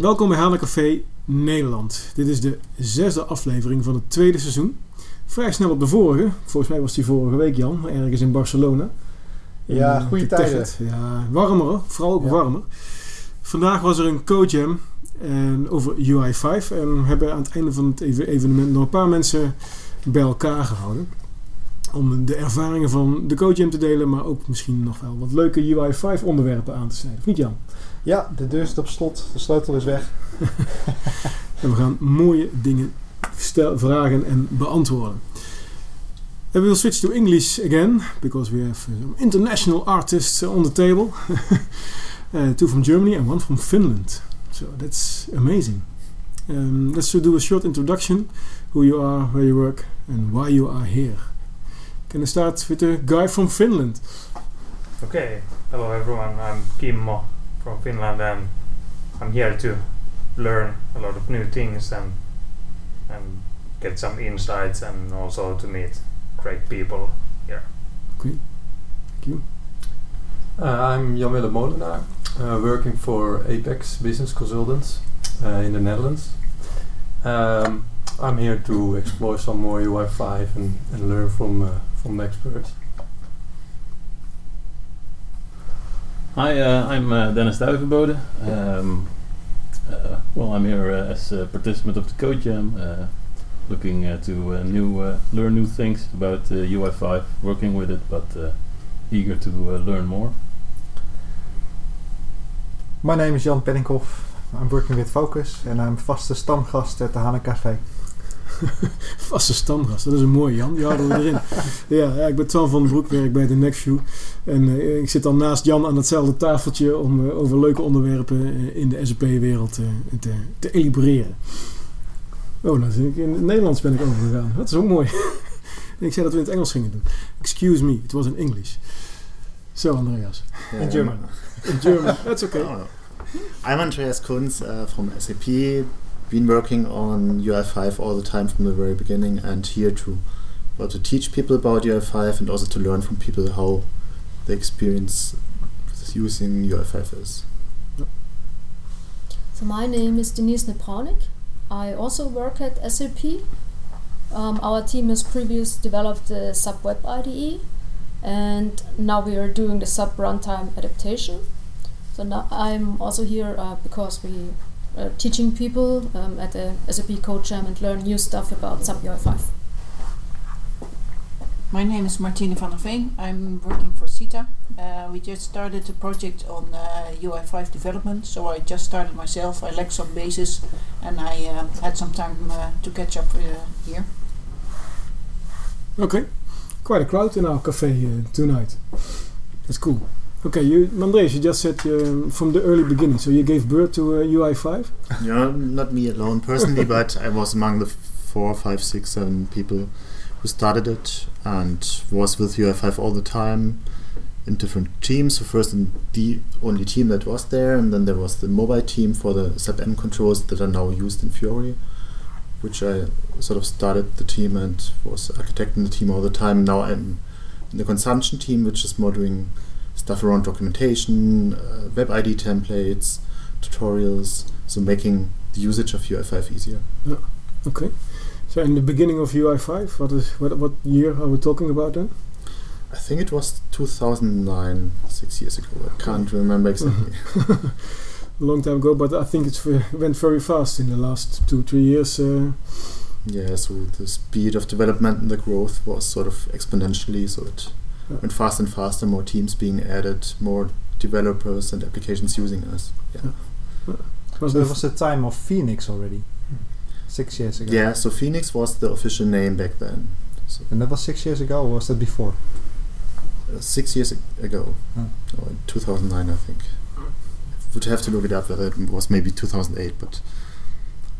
Welkom bij Hanencafé Nederland. Dit is de zesde aflevering van het tweede seizoen. Vrij snel op de vorige. Volgens mij was die vorige week, Jan. Ergens in Barcelona. Ja, In goede de tijden. Ja, warmer hoor. Vooral ook Ja. warmer. Vandaag was er een co-jam en over UI5. En we hebben aan het einde van het even- evenement nog een paar mensen bij elkaar gehouden. Om de ervaringen van de co-jam te delen. Maar ook misschien nog wel wat leuke UI5 onderwerpen aan te snijden. Of niet Jan? Ja, de deur zit op slot, de sleutel is weg. En we gaan mooie dingen stel, vragen en beantwoorden. And we'll switch to English again because we have some international artists on the table. uh, two from Germany and one from Finland. So that's amazing. Um, let's do a short introduction: who you are, where you work, and why you are here. Can I start with the guy from Finland? Okay, hello everyone. I'm Kimmo from Finland, and I'm here to learn a lot of new things and and get some insights, and also to meet great people here. thank Uh, I'm Jan-Willem Molenaar, uh, working for Apex Business Consultants uh, in the Netherlands. Um, I'm here to explore some more UI5 and, and learn from uh, from the experts. Hi, uh, I'm uh, Dennis Duivenbode. Um, uh, well, I'm here uh, as a participant of the Code Jam, uh, looking uh, to new learn new things about uh, UI5, working with it, but eager to learn more. My name is Jan Penninghoff. I'm working with Focus and I'm vaste stamgast at the HANA Café. Vaste stamgast, dat is een mooie Jan, die houden we erin. ja, ja, ik ben Twan van den Broek, werk bij de Nextview. En eh, ik zit dan naast Jan aan hetzelfde tafeltje om eh, over leuke onderwerpen eh, in de SAP-wereld eh, te, te elaboreren. Oh, nou, in het Nederlands ben ik overgegaan. Dat is ook mooi. ik zei dat we in het Engels gingen doen. Excuse me, it was in English. Zo, Andreas. In German. In German, that's okay. Oh. I'm Andreas Kunz uh, from SAP. Been working on UI5 all the time from the very beginning, and here to well, to teach people about UI5 and also to learn from people how the experience using UI5 is. So my name is Denise Nepraunig. I also work at SAP. Um, our team has previously developed the SAP Web IDE, and now we are doing the sub runtime adaptation. So now I'm also here uh, because we are teaching people um, at the SAP Code Jam and learn new stuff about SAP UI5. My name is Martine van der Veen. I'm working for CETA. Uh, we just started a project on uh, UI5 development, so I just started myself. I lack some basis, and I uh, had some time uh, to catch up uh, here. Okay, quite a crowd in our cafe uh, tonight. That's cool. Okay, you, Andreas, you just said um, from the early beginning, so you gave birth to uh, UI5? Yeah, not me alone personally, but I was among the four, five, six, seven people who started it and was with UI5 all the time in different teams. So first in the only team that was there, and then there was the mobile team for the SAP M controls that are now used in Fiori, which I sort of started the team and was architecting the team all the time. Now I'm in the consumption team, which is more doing stuff around documentation, uh, Web IDE templates, tutorials, so making the usage of UI5 easier. Yeah. Okay. So in the beginning of UI5, what is what, what year are we talking about then? I think it was 2009, six years ago. I can't remember exactly. a long time ago, but I think it went very fast in the last two, three years. Uh, yeah, so the speed of development and the growth was sort of exponentially, so it Yeah. went faster and faster, more teams being added, more developers and applications using us. Yeah. was So the it was the time of Phoenix already, six years ago. Yeah, so Phoenix was the official name back then. So And that was six years ago, or was that before? uh, six years ago, Hmm. or in 2009, I think. Would have to look it up whether it was maybe 2008, but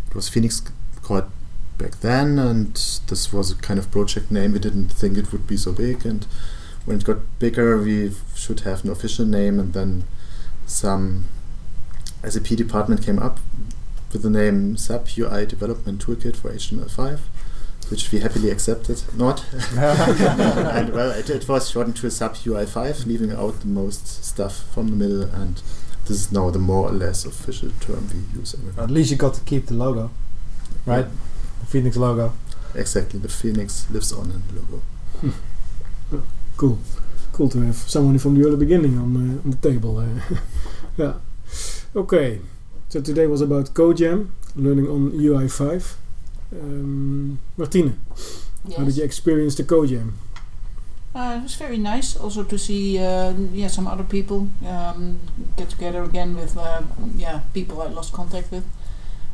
it was Phoenix called back then, and this was a kind of project name. We didn't think it would be so big, and when it got bigger, we should have an official name, and then some SAP department came up with the name SAP UI Development Toolkit for HTML5, which we happily accepted. Not, and well, it, it was shortened to SAP UI5, leaving out the most stuff from the middle, and this is now the more or less official term we use. everywhere. At least you got to keep the logo, right? The Phoenix logo. Exactly, the phoenix lives on in the logo. Cool. Cool to have someone from the early beginning on, uh, on the table. Uh, yeah. Okay. So today was about CodeJam, learning on UI5. Um, Martine, how did you experience the CodeJam? Uh, it was very nice also to see uh, yeah some other people um, get together again with uh, yeah people I lost contact with.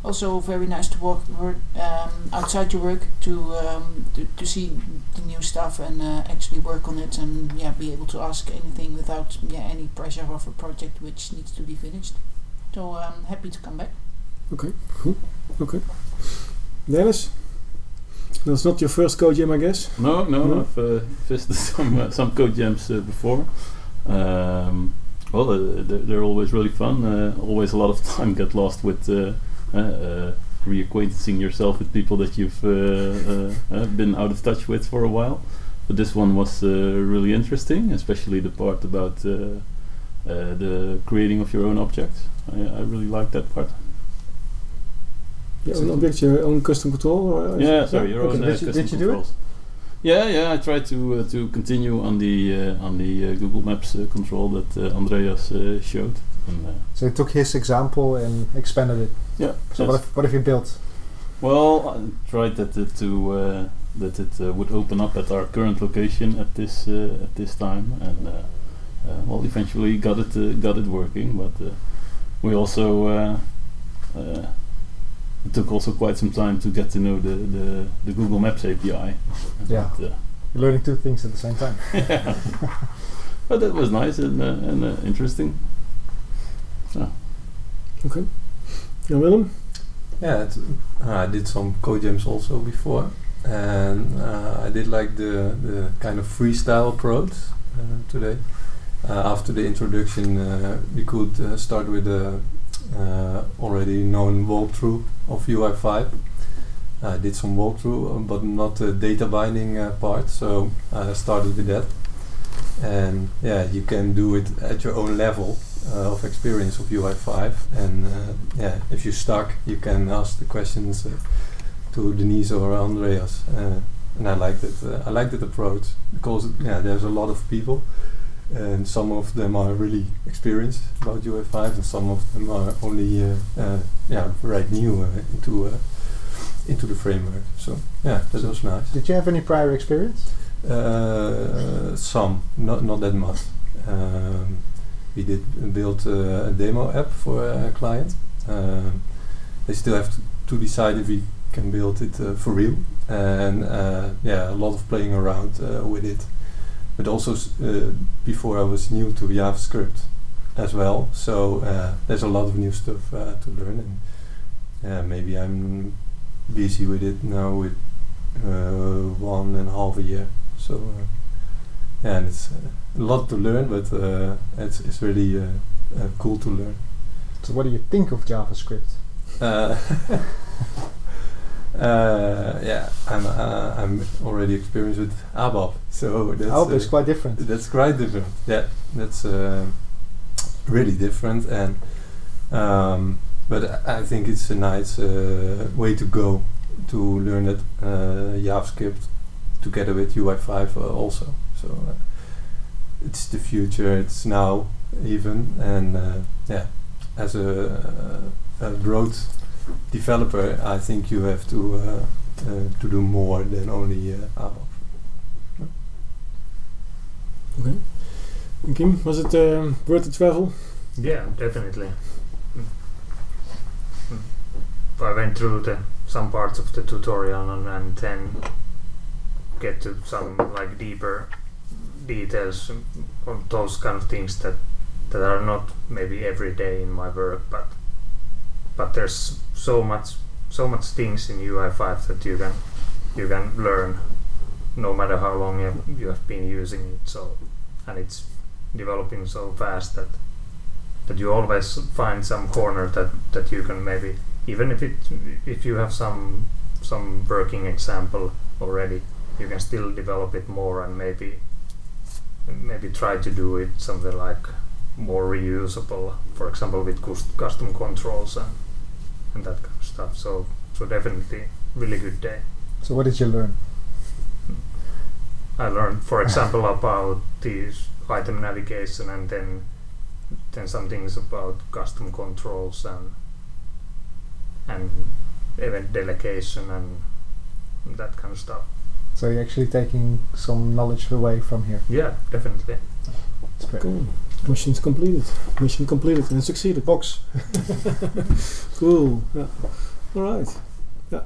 Also very nice to walk work, um, outside your work to, um, to to see the new stuff and uh, actually work on it and yeah be able to ask anything without yeah any pressure of a project which needs to be finished. So I'm happy to come back. Okay, cool. Okay. Dennis? That's not your first code jam, I guess? No, no, No? I've uh, visited some uh, some code jams uh, before. Um, well, uh, they're, they're always really fun. Uh, always a lot of time get lost with reacquainting yourself with people that you've uh, uh, uh, been out of touch with for a while. But this one was uh, really interesting, especially the part about uh, uh, the creating of your own objects. I, I really like that part. Your own object, your own custom control? Or Yeah, sorry, your okay. own uh, Did you- custom did you do it? controls. Yeah, yeah, I tried to uh, to continue on the uh, on the uh, Google Maps uh, control that uh, Andreas uh, showed. And, uh, So he took his example and expanded it. Yeah, So yes. what, have, what have you built? well, I tried that it to uh, that it uh, would open up at our current location at this uh, at this time, and uh, uh, well, eventually got it uh, got it working. But uh, we also uh, uh, it took also quite some time to get to know the the, the Google Maps API. Yeah. But, uh, You're learning two things at the same time. yeah. but that was nice and, uh, and uh, interesting. Okay. Jan Willem? Yeah, uh, I did some code jams also before, and uh, I did like the the kind of freestyle approach uh, today. Uh, after the introduction, uh, we could uh, start with uh, already known walkthrough of UI5. I did some walkthrough, um, but not the data binding part, so I started with that. And yeah, you can do it at your own level uh, of experience of UI5 and uh, yeah if you're stuck you can ask the questions uh, to Denise or Andreas uh, and I it uh, I liked that approach because yeah there's a lot of people and some of them are really experienced about UI5 and some of them are only uh, uh, yeah right new uh, into uh, into the framework so yeah that was nice Did you have any prior experience? uh, some, not not that much. Um, we did build uh, a demo app for a client. Um, they still have to, to decide if we can build it uh, for real, and uh, yeah, a lot of playing around uh, with it. But also uh, before I was new to JavaScript as well, so uh, there's a lot of new stuff uh, to learn, and yeah, maybe I'm busy with it now with uh, one and a half a year. So uh, yeah, and it's uh, a lot to learn, but uh, it's it's really uh, uh, cool to learn. So what do you think of JavaScript? Uh, uh, yeah, I'm uh, I'm already experienced with ABAP, so that's hope uh, it's quite different. that's quite different. Yeah, that's uh, really different, and um, but I think it's a nice uh, way to go to learn that uh, JavaScript together with UI5 uh, also. So uh, it's the future. It's now even, and uh, yeah, as a, a broad developer, I think you have to uh, uh, to do more than only uh, ABAP. Okay. And Kim, was it um, worth the travel? Yeah, definitely. I went through the some parts of the tutorial and, and then get to some like deeper details on those kind of things that that are not maybe every day in my work, but but there's so much so much things in UI5 that you can you can learn no matter how long you have, been using it. So and it's developing so fast that that you always find some corner that that you can maybe even if it if you have some some working example already you can still develop it more and maybe maybe try to do it something like more reusable. For example, with custom controls and and that kind of stuff. So so definitely really good day. So what did you learn? I learned, for example, about these item navigation and then then some things about custom controls and and event delegation and that kind of stuff. So you're actually taking some knowledge away from here. Yeah, definitely. It's great. Cool. Mission's completed. Mission completed and succeeded. Box. Cool. Yeah. All right. Yeah.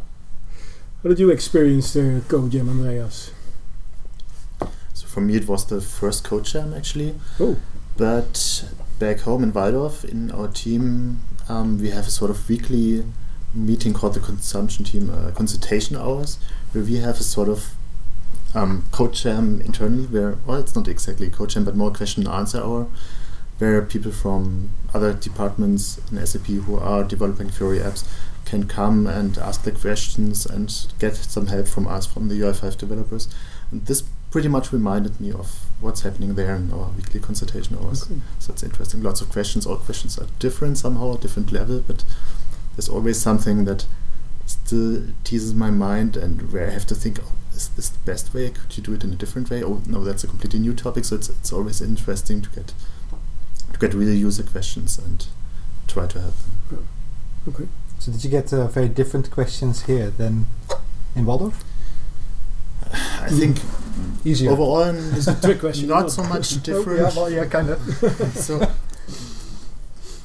How did you experience the Code Jam, Andreas? So for me, it was the first code jam actually. Oh. But back home in Walldorf, in our team, um, we have a sort of weekly meeting called the consumption team uh, consultation hours, where we have a sort of um, code jam internally, where well, it's not exactly a code jam, but more question and answer hour, where people from other departments in SAP who are developing Fiori apps can come and ask the questions and get some help from us, from the UI5 developers. And this pretty much reminded me of what's happening there in our weekly consultation hours. Okay. So it's interesting. Lots of questions. All questions are different somehow, different level, but there's always something that still teases my mind and where I have to think, oh, is this the best way? Could you do it in a different way? Oh no, that's a completely new topic. So it's it's always interesting to get to get real user questions and try to help them. Okay. So did you get uh, very different questions here than in Walldorf? I think Easier. overall in- It's a trick question. not so much Oh, different. yeah, well, yeah, kind of. so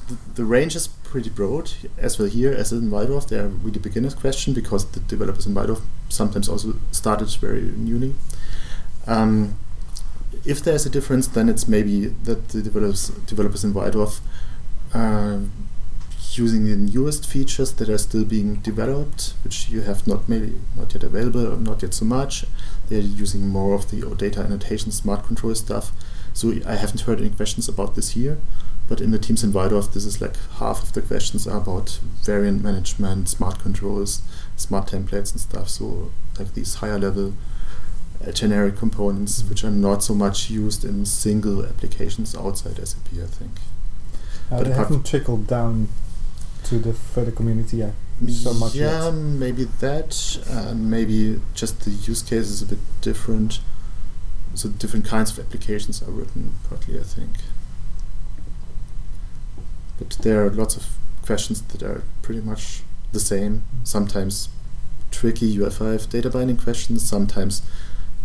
the, the range is pretty broad as well here as in Walldorf. They are really beginner's question because the developers in Walldorf sometimes also started very newly. Um, if there's a difference, then it's maybe that the developers developers in Walldorf are using the newest features that are still being developed, which you have not maybe not yet available or not yet so much. They're using more of the data annotation, smart control stuff. So I haven't heard any questions about this here. But in the teams in Walldorf, this is like half of the questions are about variant management, smart controls, smart templates and stuff. So like these higher level uh, generic components, which are not so much used in single applications outside SAP, I think. Uh, But they haven't trickled down to the further community yet. So much Yeah, yet. maybe that, and maybe just the use case is a bit different. So different kinds of applications are written partly, I think. But there are lots of questions that are pretty much the same. Sometimes tricky UI5 data binding questions, sometimes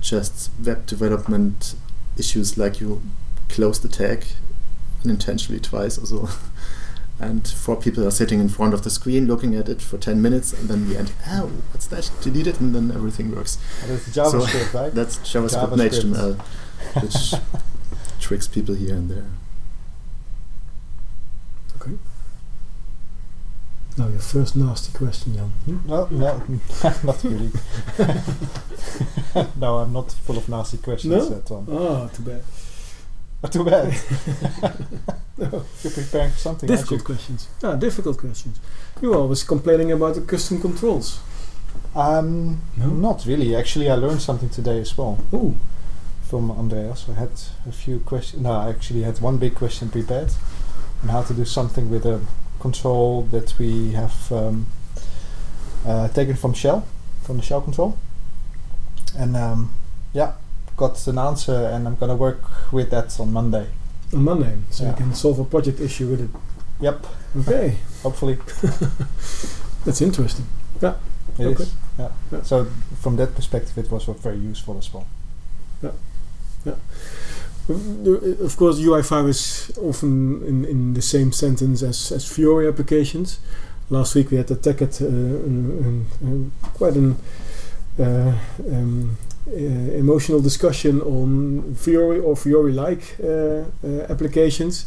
just web development issues like you close the tag unintentionally twice or so. and four people are sitting in front of the screen looking at it for 10 minutes and then we end, oh, what's that? Delete it and then everything works. Oh, that's JavaScript, right? That's JavaScript, and JavaScript. HTML, which tricks people here and there. Okay. Now your first nasty question, Jan. Hmm? No, no, not really. no, I'm not full of nasty questions, No? Tom. Ah, too bad. Oh, too bad. You're preparing for something, Difficult questions. Ah, difficult questions. You were always complaining about the custom controls. Um, No? Not really. Actually, I learned something today as well Oh, from Andreas. I had a few questions. No, I actually had one big question prepared on how to do something with a control that we have um, uh, taken from Shell, from the Shell control. And um, yeah, got an answer, and I'm gonna work with that on Monday. on Monday, so you can solve a project issue with it. Yep, Okay, hopefully that's interesting. it Okay. is. Yeah. Yeah. So from that perspective, it was very useful as well. Uh, Of course, UI5 is often in, in the same sentence as, as Fiori applications. Last week we had a TechEd, uh, um, um, quite an uh, um, uh, emotional discussion on Fiori or Fiori-like uh, uh, applications.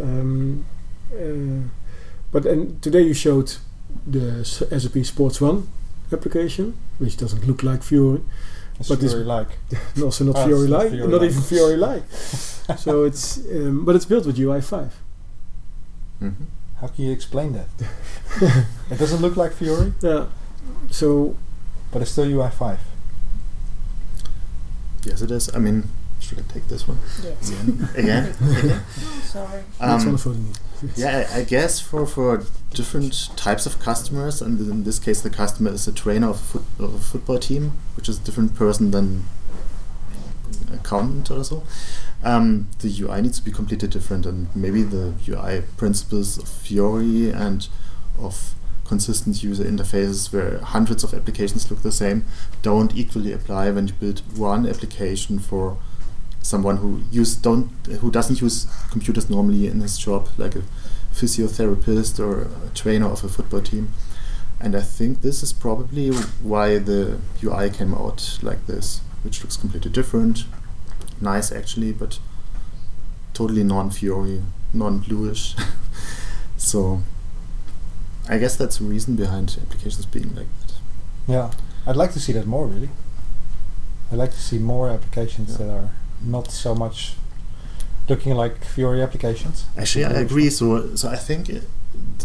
Um, uh, but and today you showed the SAP Sports One application, which doesn't look like Fiori. It's But this- very like. Also not it's Fiori not like, Fiori not even Fiori like. so it's um, but it's built with UI5. hmm How can you explain that? it doesn't look like Fiori, Yeah. So but it's still UI5. Yes, it is. I mean, should I take this one Yes. again? Again? Sorry. That's Um, one for me. yeah, I, guess for, for different types of customers, and in this case, the customer is a trainer of, foot, of a football team, which is a different person than accountant or so. Um, the UI needs to be completely different, and maybe the UI principles of Fiori and of consistent user interfaces, where hundreds of applications look the same, don't equally apply when you build one application for someone who use don't who doesn't use computers normally in his job, like a physiotherapist or a trainer of a football team. And I think this is probably why the UI came out like this, which looks completely different, nice actually, but totally non-Fiori, non-bluish. so I guess that's the reason behind applications being like that. Yeah, I'd like to see that more. Really, I'd like to see more applications Yeah. that are not so much looking like Fiori applications. Actually, I agree. So, so I think the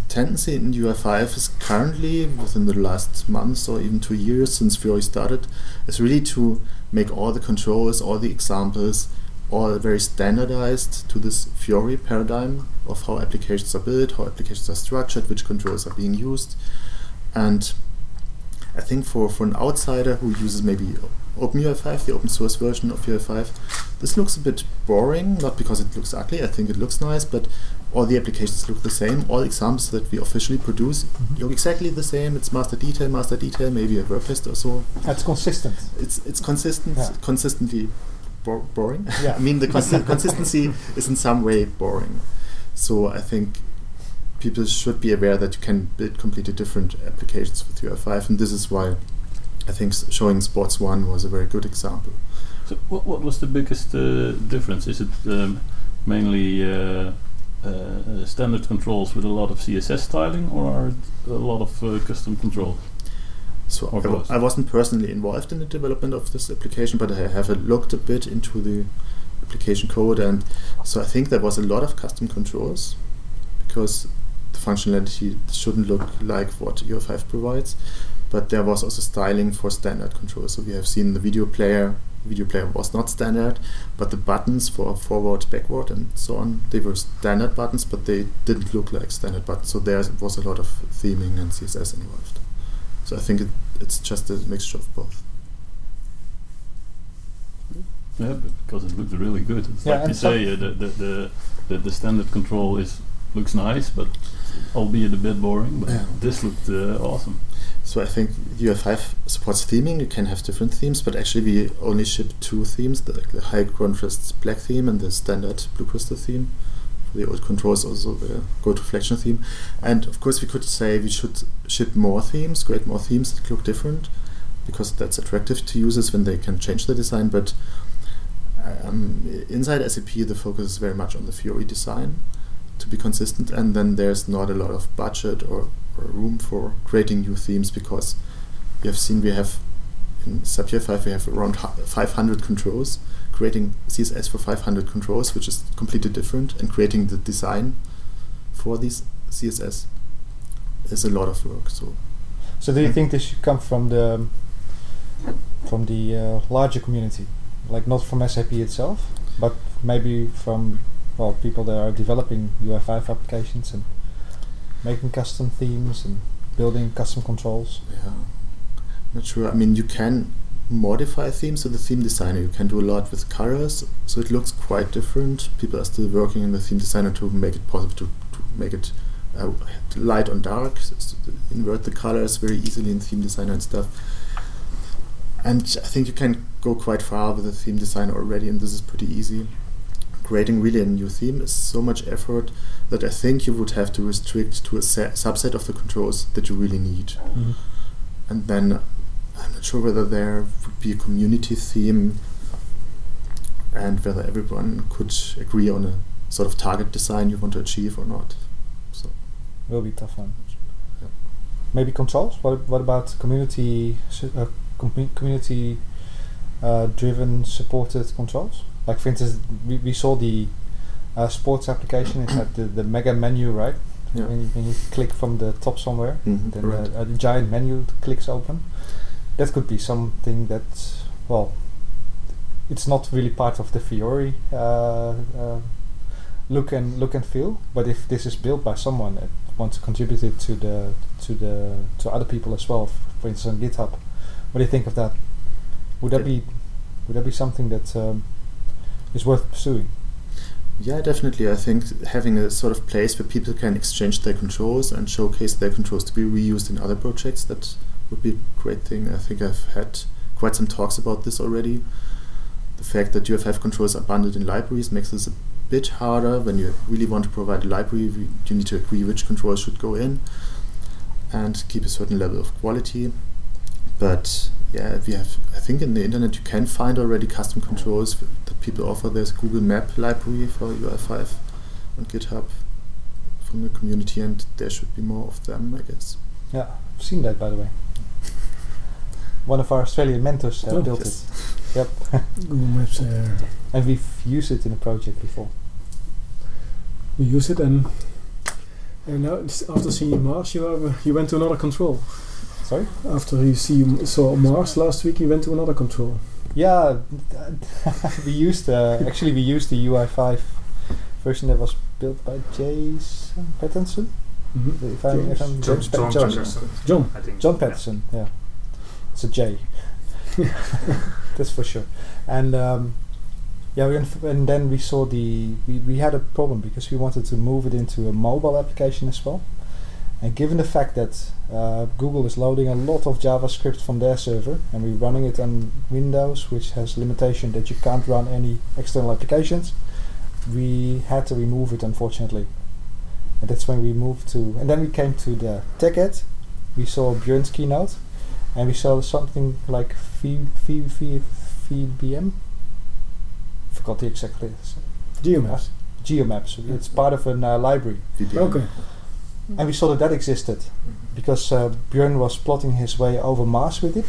tendency in UI5 is currently within the last months or even two years since Fiori started, is really to make all the controls, all the examples, all very standardized to this Fiori paradigm of how applications are built, how applications are structured, which controls are being used, and I think for, for an outsider who uses maybe OpenUI5, the open source version of UI5, this looks a bit boring, not because it looks ugly, I think it looks nice, but all the applications look the same. All examples that we officially produce Mhm. look exactly the same. It's master detail, master detail, maybe a worklist or so. That's consistent. It's it's consistent, Yeah. consistently bo- boring. Yeah. I mean, the consi- consistency is in some way boring. So I think people should be aware that you can build completely different applications with UI5, and this is why I think showing Sports One was a very good example. So what, what was the biggest uh, difference? Is it um, mainly uh, uh, standard controls with a lot of CSS styling, or are it a lot of uh, custom control? So I, w-. I wasn't personally involved in the development of this application, but I have looked a bit into the application code, and so I think there was a lot of custom controls because the functionality shouldn't look like what UI5 provides, but there was also styling for standard controls. So we have seen the video player. Video player was not standard, but the buttons for forward, backward, and so on they were standard buttons, but they didn't look like standard buttons. So there was a lot of theming and CSS involved. So I think it, it's just a mixture of both. Yeah, because it looks really good. It's Yeah, like you say, uh, the, the, the, the the standard control is looks nice, but albeit a bit boring. But Yeah. this looked uh, awesome. So I think UI5 supports theming. You can have different themes, but actually we only ship two themes: the, the high contrast black theme and the standard blue crystal theme. The old controls, also the gold reflection theme. And of course, we could say we should ship more themes, create more themes that look different, because that's attractive to users when they can change the design. But um, inside SAP, the focus is very much on the Fiori design to be consistent, and then there's not a lot of budget or, or room for creating new themes because we have seen we have in SAP UI5 we have around 500 controls. Creating CSS for 500 controls, which is completely different, and creating the design for these CSS is a lot of work. So So do you think this should come from the from the uh, larger community, like not from SAP itself, but maybe from well people that are developing UI5 applications and making custom themes and building custom controls? Yeah, not sure. I mean, you can modify themes with the theme designer. You can do a lot with colors, so it looks quite different. People are still working in the theme designer to make it possible to, to make it uh, light on dark, s- s- invert the colors very easily in theme designer and stuff. And I think you can go quite far with the theme designer already, and this is pretty easy. Creating really a new theme is so much effort that I think you would have to restrict to a se- subset of the controls that you really need. And then I'm not sure whether there would be a community theme and whether everyone could agree on a sort of target design you want to achieve or not. So it Will be tough one. Yeah. Maybe controls. What what about community uh, com- community uh, driven supported controls? Like for instance, we, we saw the uh, sports application. It had the, the mega menu, right? Yeah. When, you, when you click from the top somewhere, Mhm, then right. a, a giant menu clicks open. That could be something that, well, it's not really part of the Fiori uh, uh, look and look and feel. But if this is built by someone that wants to contribute it to the to the to other people as well, for instance on GitHub, what do you think of that? Would that be would that be something that um, is worth pursuing? Yeah, definitely. I think having a sort of place where people can exchange their controls and showcase their controls to be reused in other projects, that would be a great thing. I think I've had quite some talks about this already. The fact that UI5 controls are bundled in libraries makes this a bit harder. When you really want to provide a library, you need to agree which controls should go in and keep a certain level of quality. But yeah, we have. I think in the internet you can find already custom controls that people offer. There's Google Map library for UI5 on GitHub from the community, and there should be more of them, I guess. Yeah, I've seen that by the way. One of our Australian mentors uh, Oh, built yes. it. Yep, Google Maps. Uh, and we've used it in a project before. we use it, and and now after seeing Mars, you have, you went to another control. Sorry. After you see saw Mars last week, you went to another control. Yeah, we used uh, actually we used the UI5 version that was built by Jason Patterson. Mhm. If I'm, if I'm John, James John, John, Patterson, John. I think. John Yeah. Patterson, yeah. It's a J. That's for sure. And um, yeah, we inf- and then we saw the we, we had a problem because we wanted to move it into a mobile application as well. And given the fact that uh, Google is loading a lot of JavaScript from their server, and we're running it on Windows, which has limitation that you can't run any external applications, we had to remove it unfortunately. And that's when we moved to, and then we came to the TechEd. We saw Björn's keynote, and we saw something like V V V VBM. Forgot the exact list. Geomaps. Geomaps. It's part of a uh, library, VPN. Okay. And we saw that that existed because uh, Björn was plotting his way over Mars with it.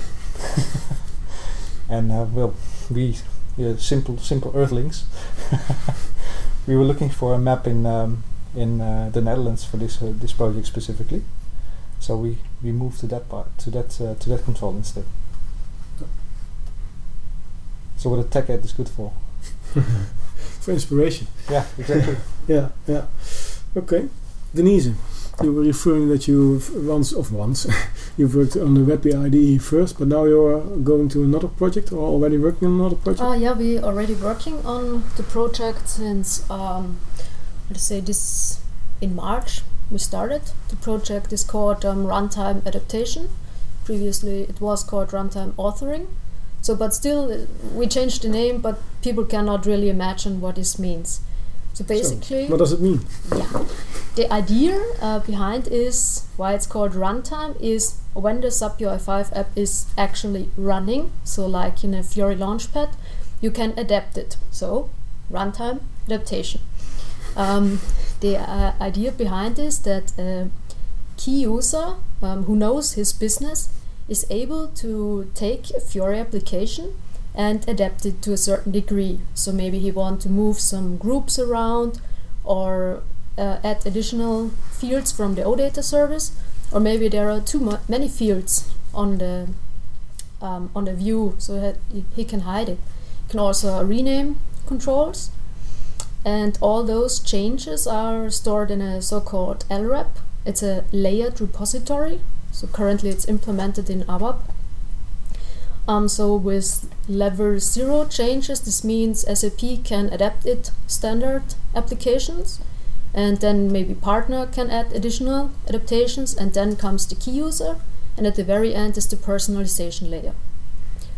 and uh, well, we uh, simple simple Earthlings. we were looking for a map in um, in uh, the Netherlands for this uh, this project specifically. So we, we moved to that part to that uh, to that control instead. So what a tech ed is good for. For inspiration. Yeah, exactly. Yeah, yeah. Okay. Denise, you were referring that you've once, of once, you've worked on the Web IDE first, but now you're going to another project or already working on another project? Uh, yeah, we already working on the project since um, let's say this in March we started. The project is called um, Runtime Adaptation. Previously, it was called Runtime Authoring. So, but still, uh, we changed the name, but people cannot really imagine what this means. So basically, what does it mean? yeah. The idea uh, behind is why it's called runtime is when the SAP UI5 app is actually running. So, like in a Fiori Launchpad, you can adapt it. So, runtime adaptation. Um, the uh, idea behind is that a key user um, who knows his business is able to take a Fiori application and adapt it to a certain degree. So maybe he want to move some groups around or uh, add additional fields from the OData service, or maybe there are too many fields on the um, on the view, so that he- can hide it. Can also rename controls, and all those changes are stored in a so-called LREP. It's a layered repository. So currently it's implemented in ABAP. Um, so with level zero changes, this means SAP can adapt it standard applications, and then maybe partner can add additional adaptations, and then comes the key user, and at the very end is the personalization layer.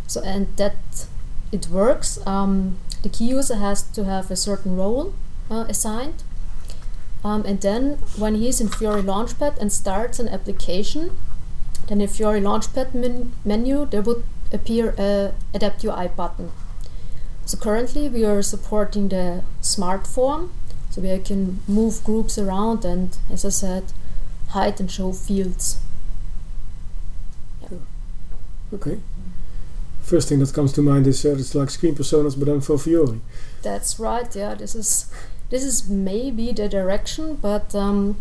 So and that it works. Um, the key user has to have a certain role uh, assigned, um, and then when he's in Fiori Launchpad and starts an application, then in Fiori Launchpad men- menu there would appear a Adapt UI button. So currently we are supporting the smart form, so we can move groups around and, as I said, hide and show fields. Okay. First thing that comes to mind is uh, it's like screen personas, but then for Fiori. That's right. Yeah, this is this is maybe the direction, but um,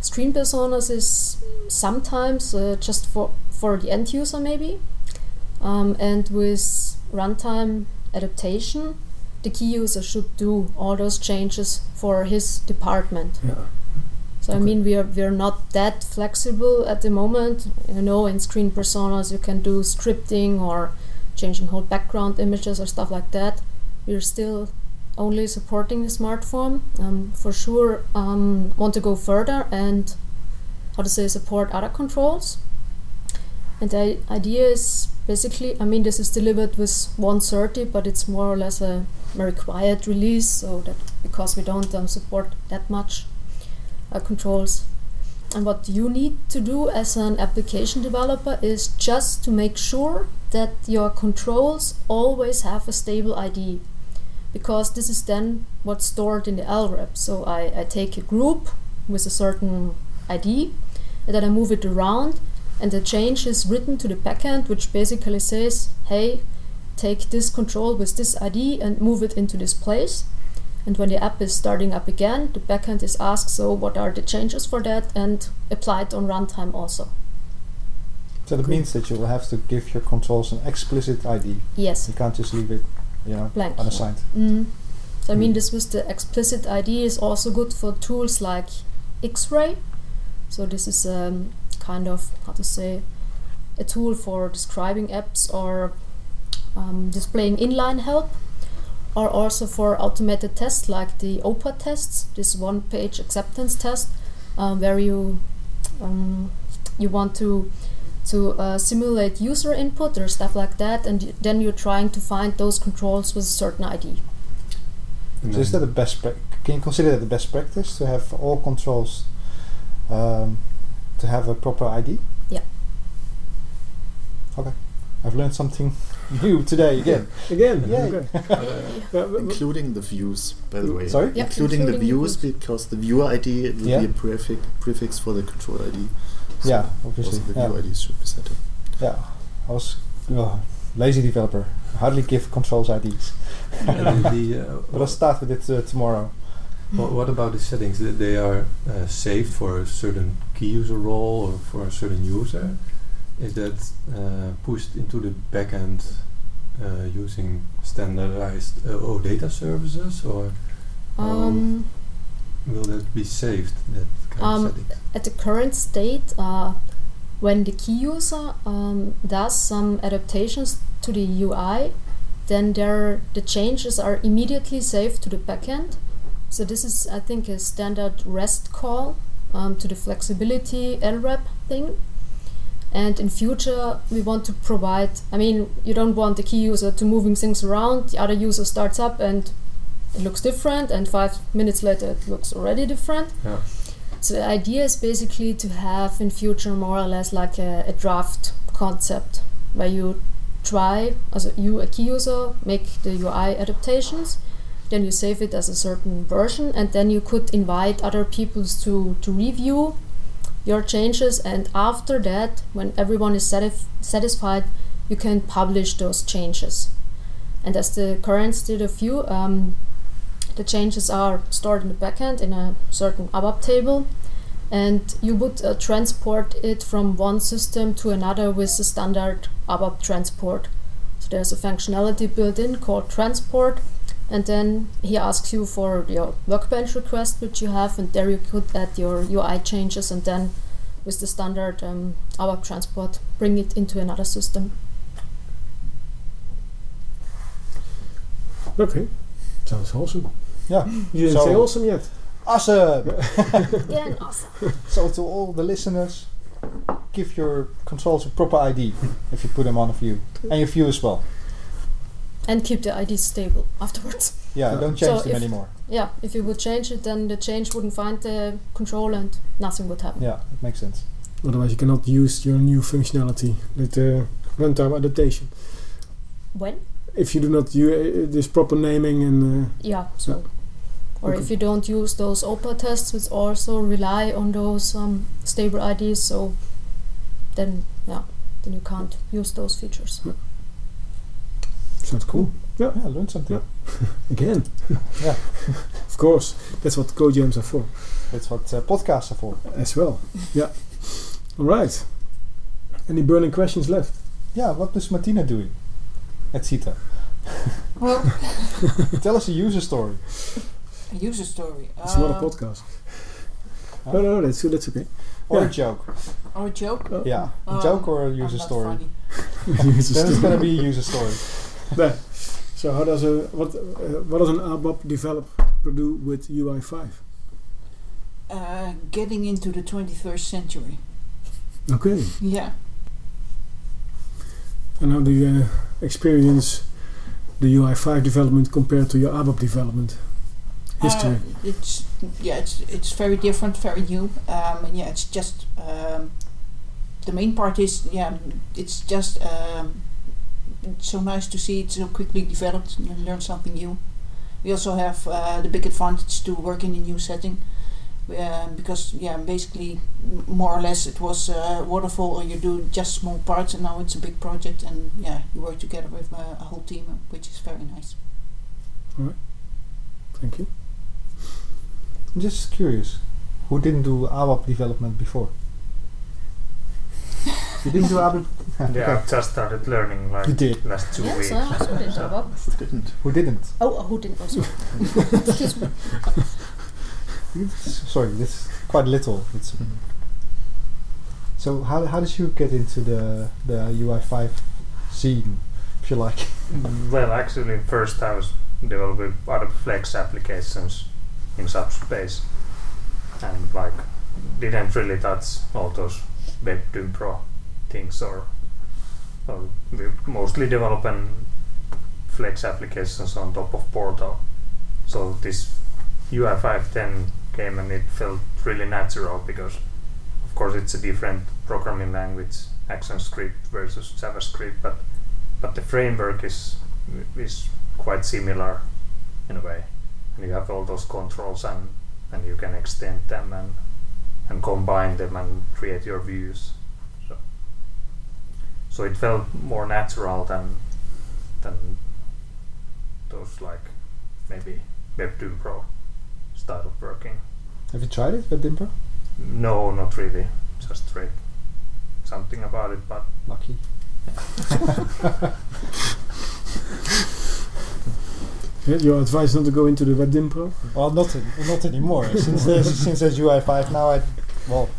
screen personas is sometimes uh, just for for the end user maybe, um, and with runtime adaptation, the key user should do all those changes for his department. Yeah. So I mean, we are we are not that flexible at the moment. You know, in screen personas, you can do scripting or changing whole background images or stuff like that. We're still only supporting the smart form. Um, for sure, um, want to go further and how to say support other controls. And the idea is basically, I mean, this is delivered with 130, but it's more or less a quiet release, so that because we don't um, support that much uh, controls. And what you need to do as an application developer is just to make sure that your controls always have a stable ID. Because this is then what's stored in the LREP. So I, I take a group with a certain ID and then I move it around and the change is written to the backend which basically says, hey, take this control with this ID and move it into this place. And when the app is starting up again, the backend is asked, so what are the changes for that, and applied on runtime also. So that means that you will have to give your controls an explicit ID. Yes, You can't just leave it, you know, blank. unassigned. Mm. So I mean, Mm. this with the explicit ID is also good for tools like X-ray. So this is um, kind of how to say a tool for describing apps or um, displaying inline help, or also for automated tests like the OPA tests. This one-page acceptance test, um, where you um, you want to to uh, simulate user input or stuff like that, and then you're trying to find those controls with a certain ID. So is that the best? Pra- can you consider that the best practice to have all controls um, to have a proper ID? Yeah. Okay, I've learned something new today again. Again. Yay. Okay. uh, Yeah, but- but- including the views, by the way. Sorry? Yeah, including, the including the views views. because the viewer ID will Yeah. be a prefix prefix for the control ID. So Yeah, obviously. Also the Yeah. viewer ID should be set up. Yeah, I was uh, lazy developer. Hardly give controls IDs. and the, uh, But I'll start with it uh, tomorrow. What, what about the settings? That they are uh, saved for a certain key user role or for a certain user? Is that uh, pushed into the backend uh, using standardized uh, OData services, or Um, will that be saved? That kind Um, of at the current state, uh, when the key user um, does some adaptations to the UI, then there the changes are immediately saved to the backend. So this is, I think, a standard REST call um, to the flexibility LREP thing. And in future, we want to provide. I mean, you don't want the key user to moving things around. The other user starts up and it looks different, and five minutes later it looks already different. Yeah. So the idea is basically to have in future more or less like a, a draft concept where you try as you a key user make the UI adaptations, then you save it as a certain version, and then you could invite other peoples to to review your changes, and after that, when everyone is satisf- satisfied, you can publish those changes. And as the current state of view, um, the changes are stored in the backend in a certain ABAP table, and you would uh, transport it from one system to another with the standard ABAP transport. So there's a functionality built in called transport, and then he asks you for your workbench request which you have, and there you could add your UI changes, and then with the standard um, ABAP transport, bring it into another system. Okay. Sounds awesome. Yeah. You didn't So- say awesome yet. Awesome! Yeah, awesome. so to all the listeners, give your controls a proper ID if you put them on a view. And your view as well. And keep the ID stable afterwards. Yeah, Yeah. don't So change them if- anymore. Yeah, if you would change it, then the change wouldn't find the control and nothing would happen. Yeah, it makes sense. Otherwise, you cannot use your new functionality with the runtime adaptation. When? If you do not use this proper naming and uh, Yeah, so. Or Okay. if you don't use those OPA tests, which also rely on those um, stable IDs, so then, yeah, then you can't use those features. Sounds cool. Yeah, learn something. Again. Yeah. of course, that's what code jams are for That's what uh, podcasts are for. as well. Yeah. All right. Any burning questions left? Yeah, what is Martina doing at CETA? Well, Tell us a user story. a user story. It's not a Um, podcast. Huh? No, no, that's that's okay. Or Yeah. a joke. Or a joke. Uh, Yeah. A Um, joke or a I'm user not story. funny. User Then it's story. gonna be a user story. So how does a what uh, what does an ABAP develop do with UI5? Uh, getting into the 21st century. Okay. Yeah. And how do you uh, experience the UI5 development compared to your ABAP development history? Uh, it's yeah, it's it's very different, very new. Um, and yeah, it's just um, the main part is yeah, it's just um, so nice to see it so quickly developed and learn something new. We also have uh, the big advantage to work in a new setting. Uh, because yeah, basically more or less it was uh, waterfall, or you do just small parts, and now it's a big project, and yeah, you work together with uh, a whole team, which is very nice. All right, Thank you. I'm just curious. Who didn't do ABAP development before? You didn't do ABAP? Yeah, Okay. I've just started learning like You did. last two Yes, weeks. I also did ABAP. Didn't. Who didn't? Oh, who didn't also? Excuse me. Sorry, this is quite little. It's Mhm. so how how did you get into the the UI5 scene, if you like? Well, actually, first I was developing other Flex applications in Subspace, and like didn't really touch all those Web Dynpro things, or or um, we mostly develop and Flex applications on top of Portal. So this UI5 then came and it felt really natural because, of course, it's a different programming language, ActionScript versus JavaScript, but but the framework is is quite similar in a way and you have all those controls and and you can extend them and and combine them and create your views so it felt more natural than than those like maybe Web Dynpro style of working Have you tried it with Dynpro? no not really just read something about it but Lucky. Yeah, your advice not to go into the Web Dynpro? Well, not not anymore. since there's since there's UI5 now, I well,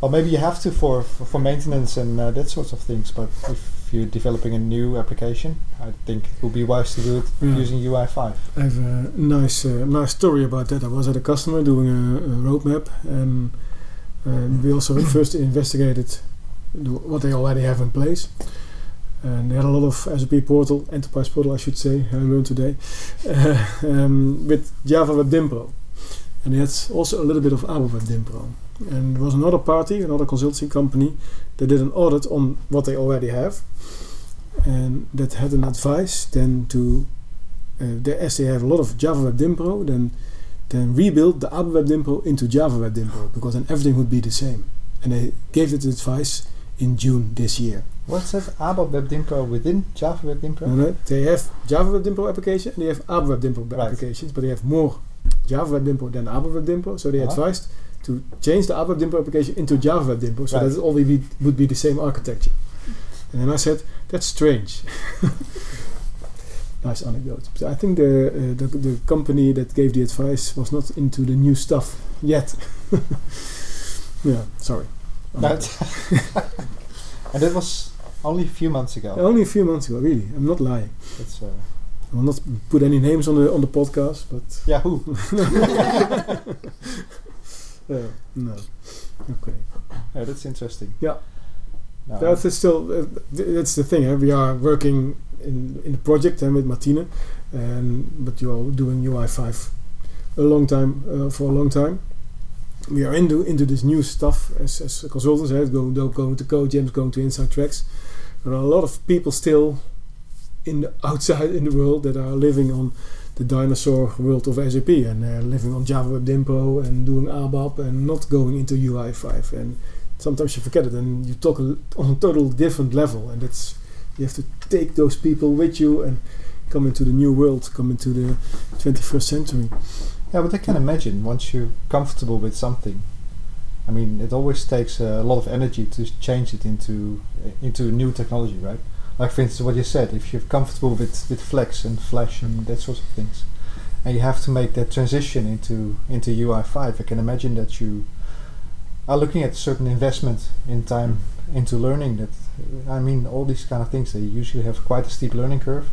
well maybe you have to for for, for maintenance and uh, that sorts of things. But if you're developing a new application, I think it would be wise to do it Yeah. using UI5. I have a nice, uh, nice story about that. I was at a customer doing a, a roadmap, and um, we also first investigated what they already have in place. And they had a lot of SAP Portal, Enterprise Portal, I should say. I learned today uh, um, with Java Web Dynpro, and they had also a little bit of ABAP Web Dynpro. And there was another party, another consulting company, that did an audit on what they already have, and that had an advice then to uh, the, as they have a lot of Java Web Dynpro, then then rebuild the ABAP Web Dynpro into Java Web Dynpro because then everything would be the same. And they gave it advice in June this year. What's that ABAP Web Dynpro within Java Web Dynpro? And, uh, they have Java Web Dynpro application and they have ABAP Web Dynpro Right. applications, but they have more Java Web Dynpro than ABAP Web Dynpro. So they Uh-huh. advised to change the ABAP Web Dynpro application into Java Web Dynpro, so Right. that it all be, would be the same architecture. And then I said, that's strange. nice anecdote. But I think the, uh, the the company that gave the advice was not into the new stuff yet. yeah, sorry. That and that was only a few months ago. Only a few months ago, really. I'm not lying. That's uh, will not put any names on the on the podcast, but yeah. Who? uh, no. Okay. Yeah, that's interesting. Yeah. No, That is still uh, th- that's the thing. We are working in in the project with Martine, and but you are doing UI5 a long time uh, for a long time. We are into into this new stuff as, as consultants. Uh, going going to code jams, going to inside tracks. There are a lot of people still in the outside in the world that are living on the dinosaur world of SAP and they're living on Java Web Dynpro and doing ABAP and not going into UI5 and sometimes you forget it and you talk on a total different level and that's you have to take those people with you and come into the new world come into the 21st century Yeah, but I can imagine once you're comfortable with something. I mean, it always takes a lot of energy to change it into into a new technology, right? Like for instance what you said, if you're comfortable with, with Flex and Flash and that sort of things, and you have to make that transition into into UI5, I can imagine that you are looking at a certain investment in time into learning. That I mean, all these kind of things they usually have quite a steep learning curve.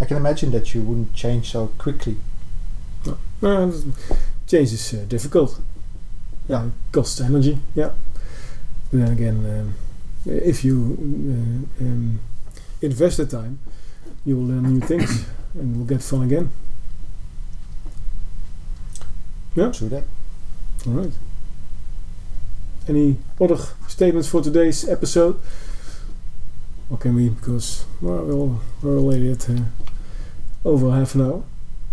I can imagine that you wouldn't change so quickly. Uh, change is uh, difficult. Yeah. Uh, costs energy. Yeah. But then again, um, if you uh, um, invest the time, you will learn new things and will get fun again. Yeah. True that. All right. Any other statements for today's episode? Or can we? Because well, we're, we're already at uh, over half an hour.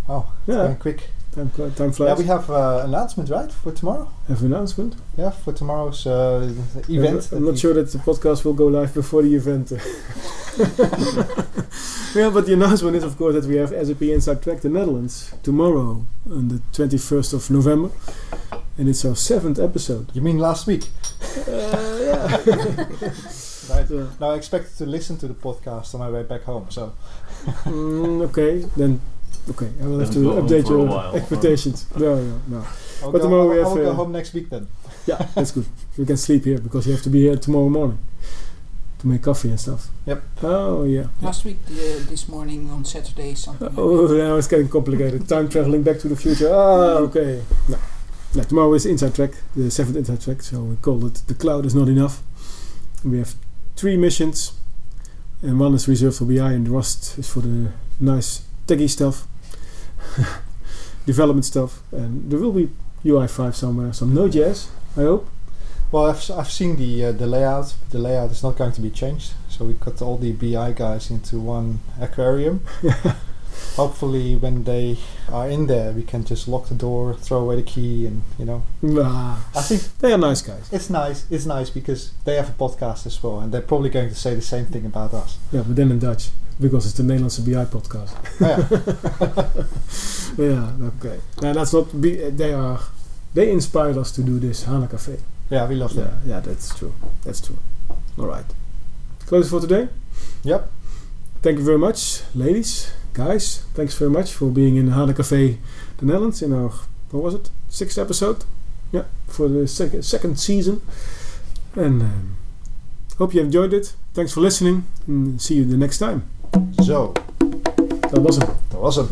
Oh, Yeah. quick. Time, time Yeah, we have uh, announcement right for tomorrow. have an announcement. Yeah, for tomorrow's uh, event. I'm, not sure that the podcast will go live before the event. yeah, but the announcement is, of course, that we have SAP Inside Track the Netherlands tomorrow on the 21st of November, and it's our seventh episode. You mean last week? Uh, yeah. Right. So, Now I expect to listen to the podcast on my way back home. So mm, okay, then. Okay, I will have to Then go home update your while, expectations. No, no, no. I'll But go, tomorrow I'll, we have, I will go uh, home next week then. Yeah, that's good. You can sleep here because you have to be here tomorrow morning to make coffee and stuff. Yep. Oh yeah. Last week, uh, this morning on Saturday, something. like Oh, now it's getting complicated. Time traveling back to the future. Ah, okay. No. No, tomorrow is Inside Track, the seventh Inside Track, so we call it The Cloud is Not Enough. We have three missions, and one is reserved for BI, and the rest is for the nice techie stuff, development stuff, and there will be UI5 somewhere, some Node.js, I hope. Well, I've, I've seen the uh, the layout. The layout is not going to be changed. So we cut all the BI guys into one aquarium. Hopefully, when they are in there, we can just lock the door, throw away the key, and you know. Nah, I think they are nice guys. it's nice. It's nice because they have a podcast as well, and they're probably going to say the same thing about us. Yeah, but then in Dutch, because it's the Nederlandse BI podcast. Oh, yeah. yeah, okay. That's not. Be, they are. They inspired us to do this Hana Cafe. yeah, we love Yeah, them. yeah, that's true. That's true. All right. Close for today. Yep. Thank you very much, ladies, guys. Thanks very much for being in Hana Cafe, the Netherlands, in our what was it, sixth episode? Yeah, for the second second season. And um, hope you enjoyed it. Thanks for listening, and see you the next time. Zo, Dat was hem. dat was hem.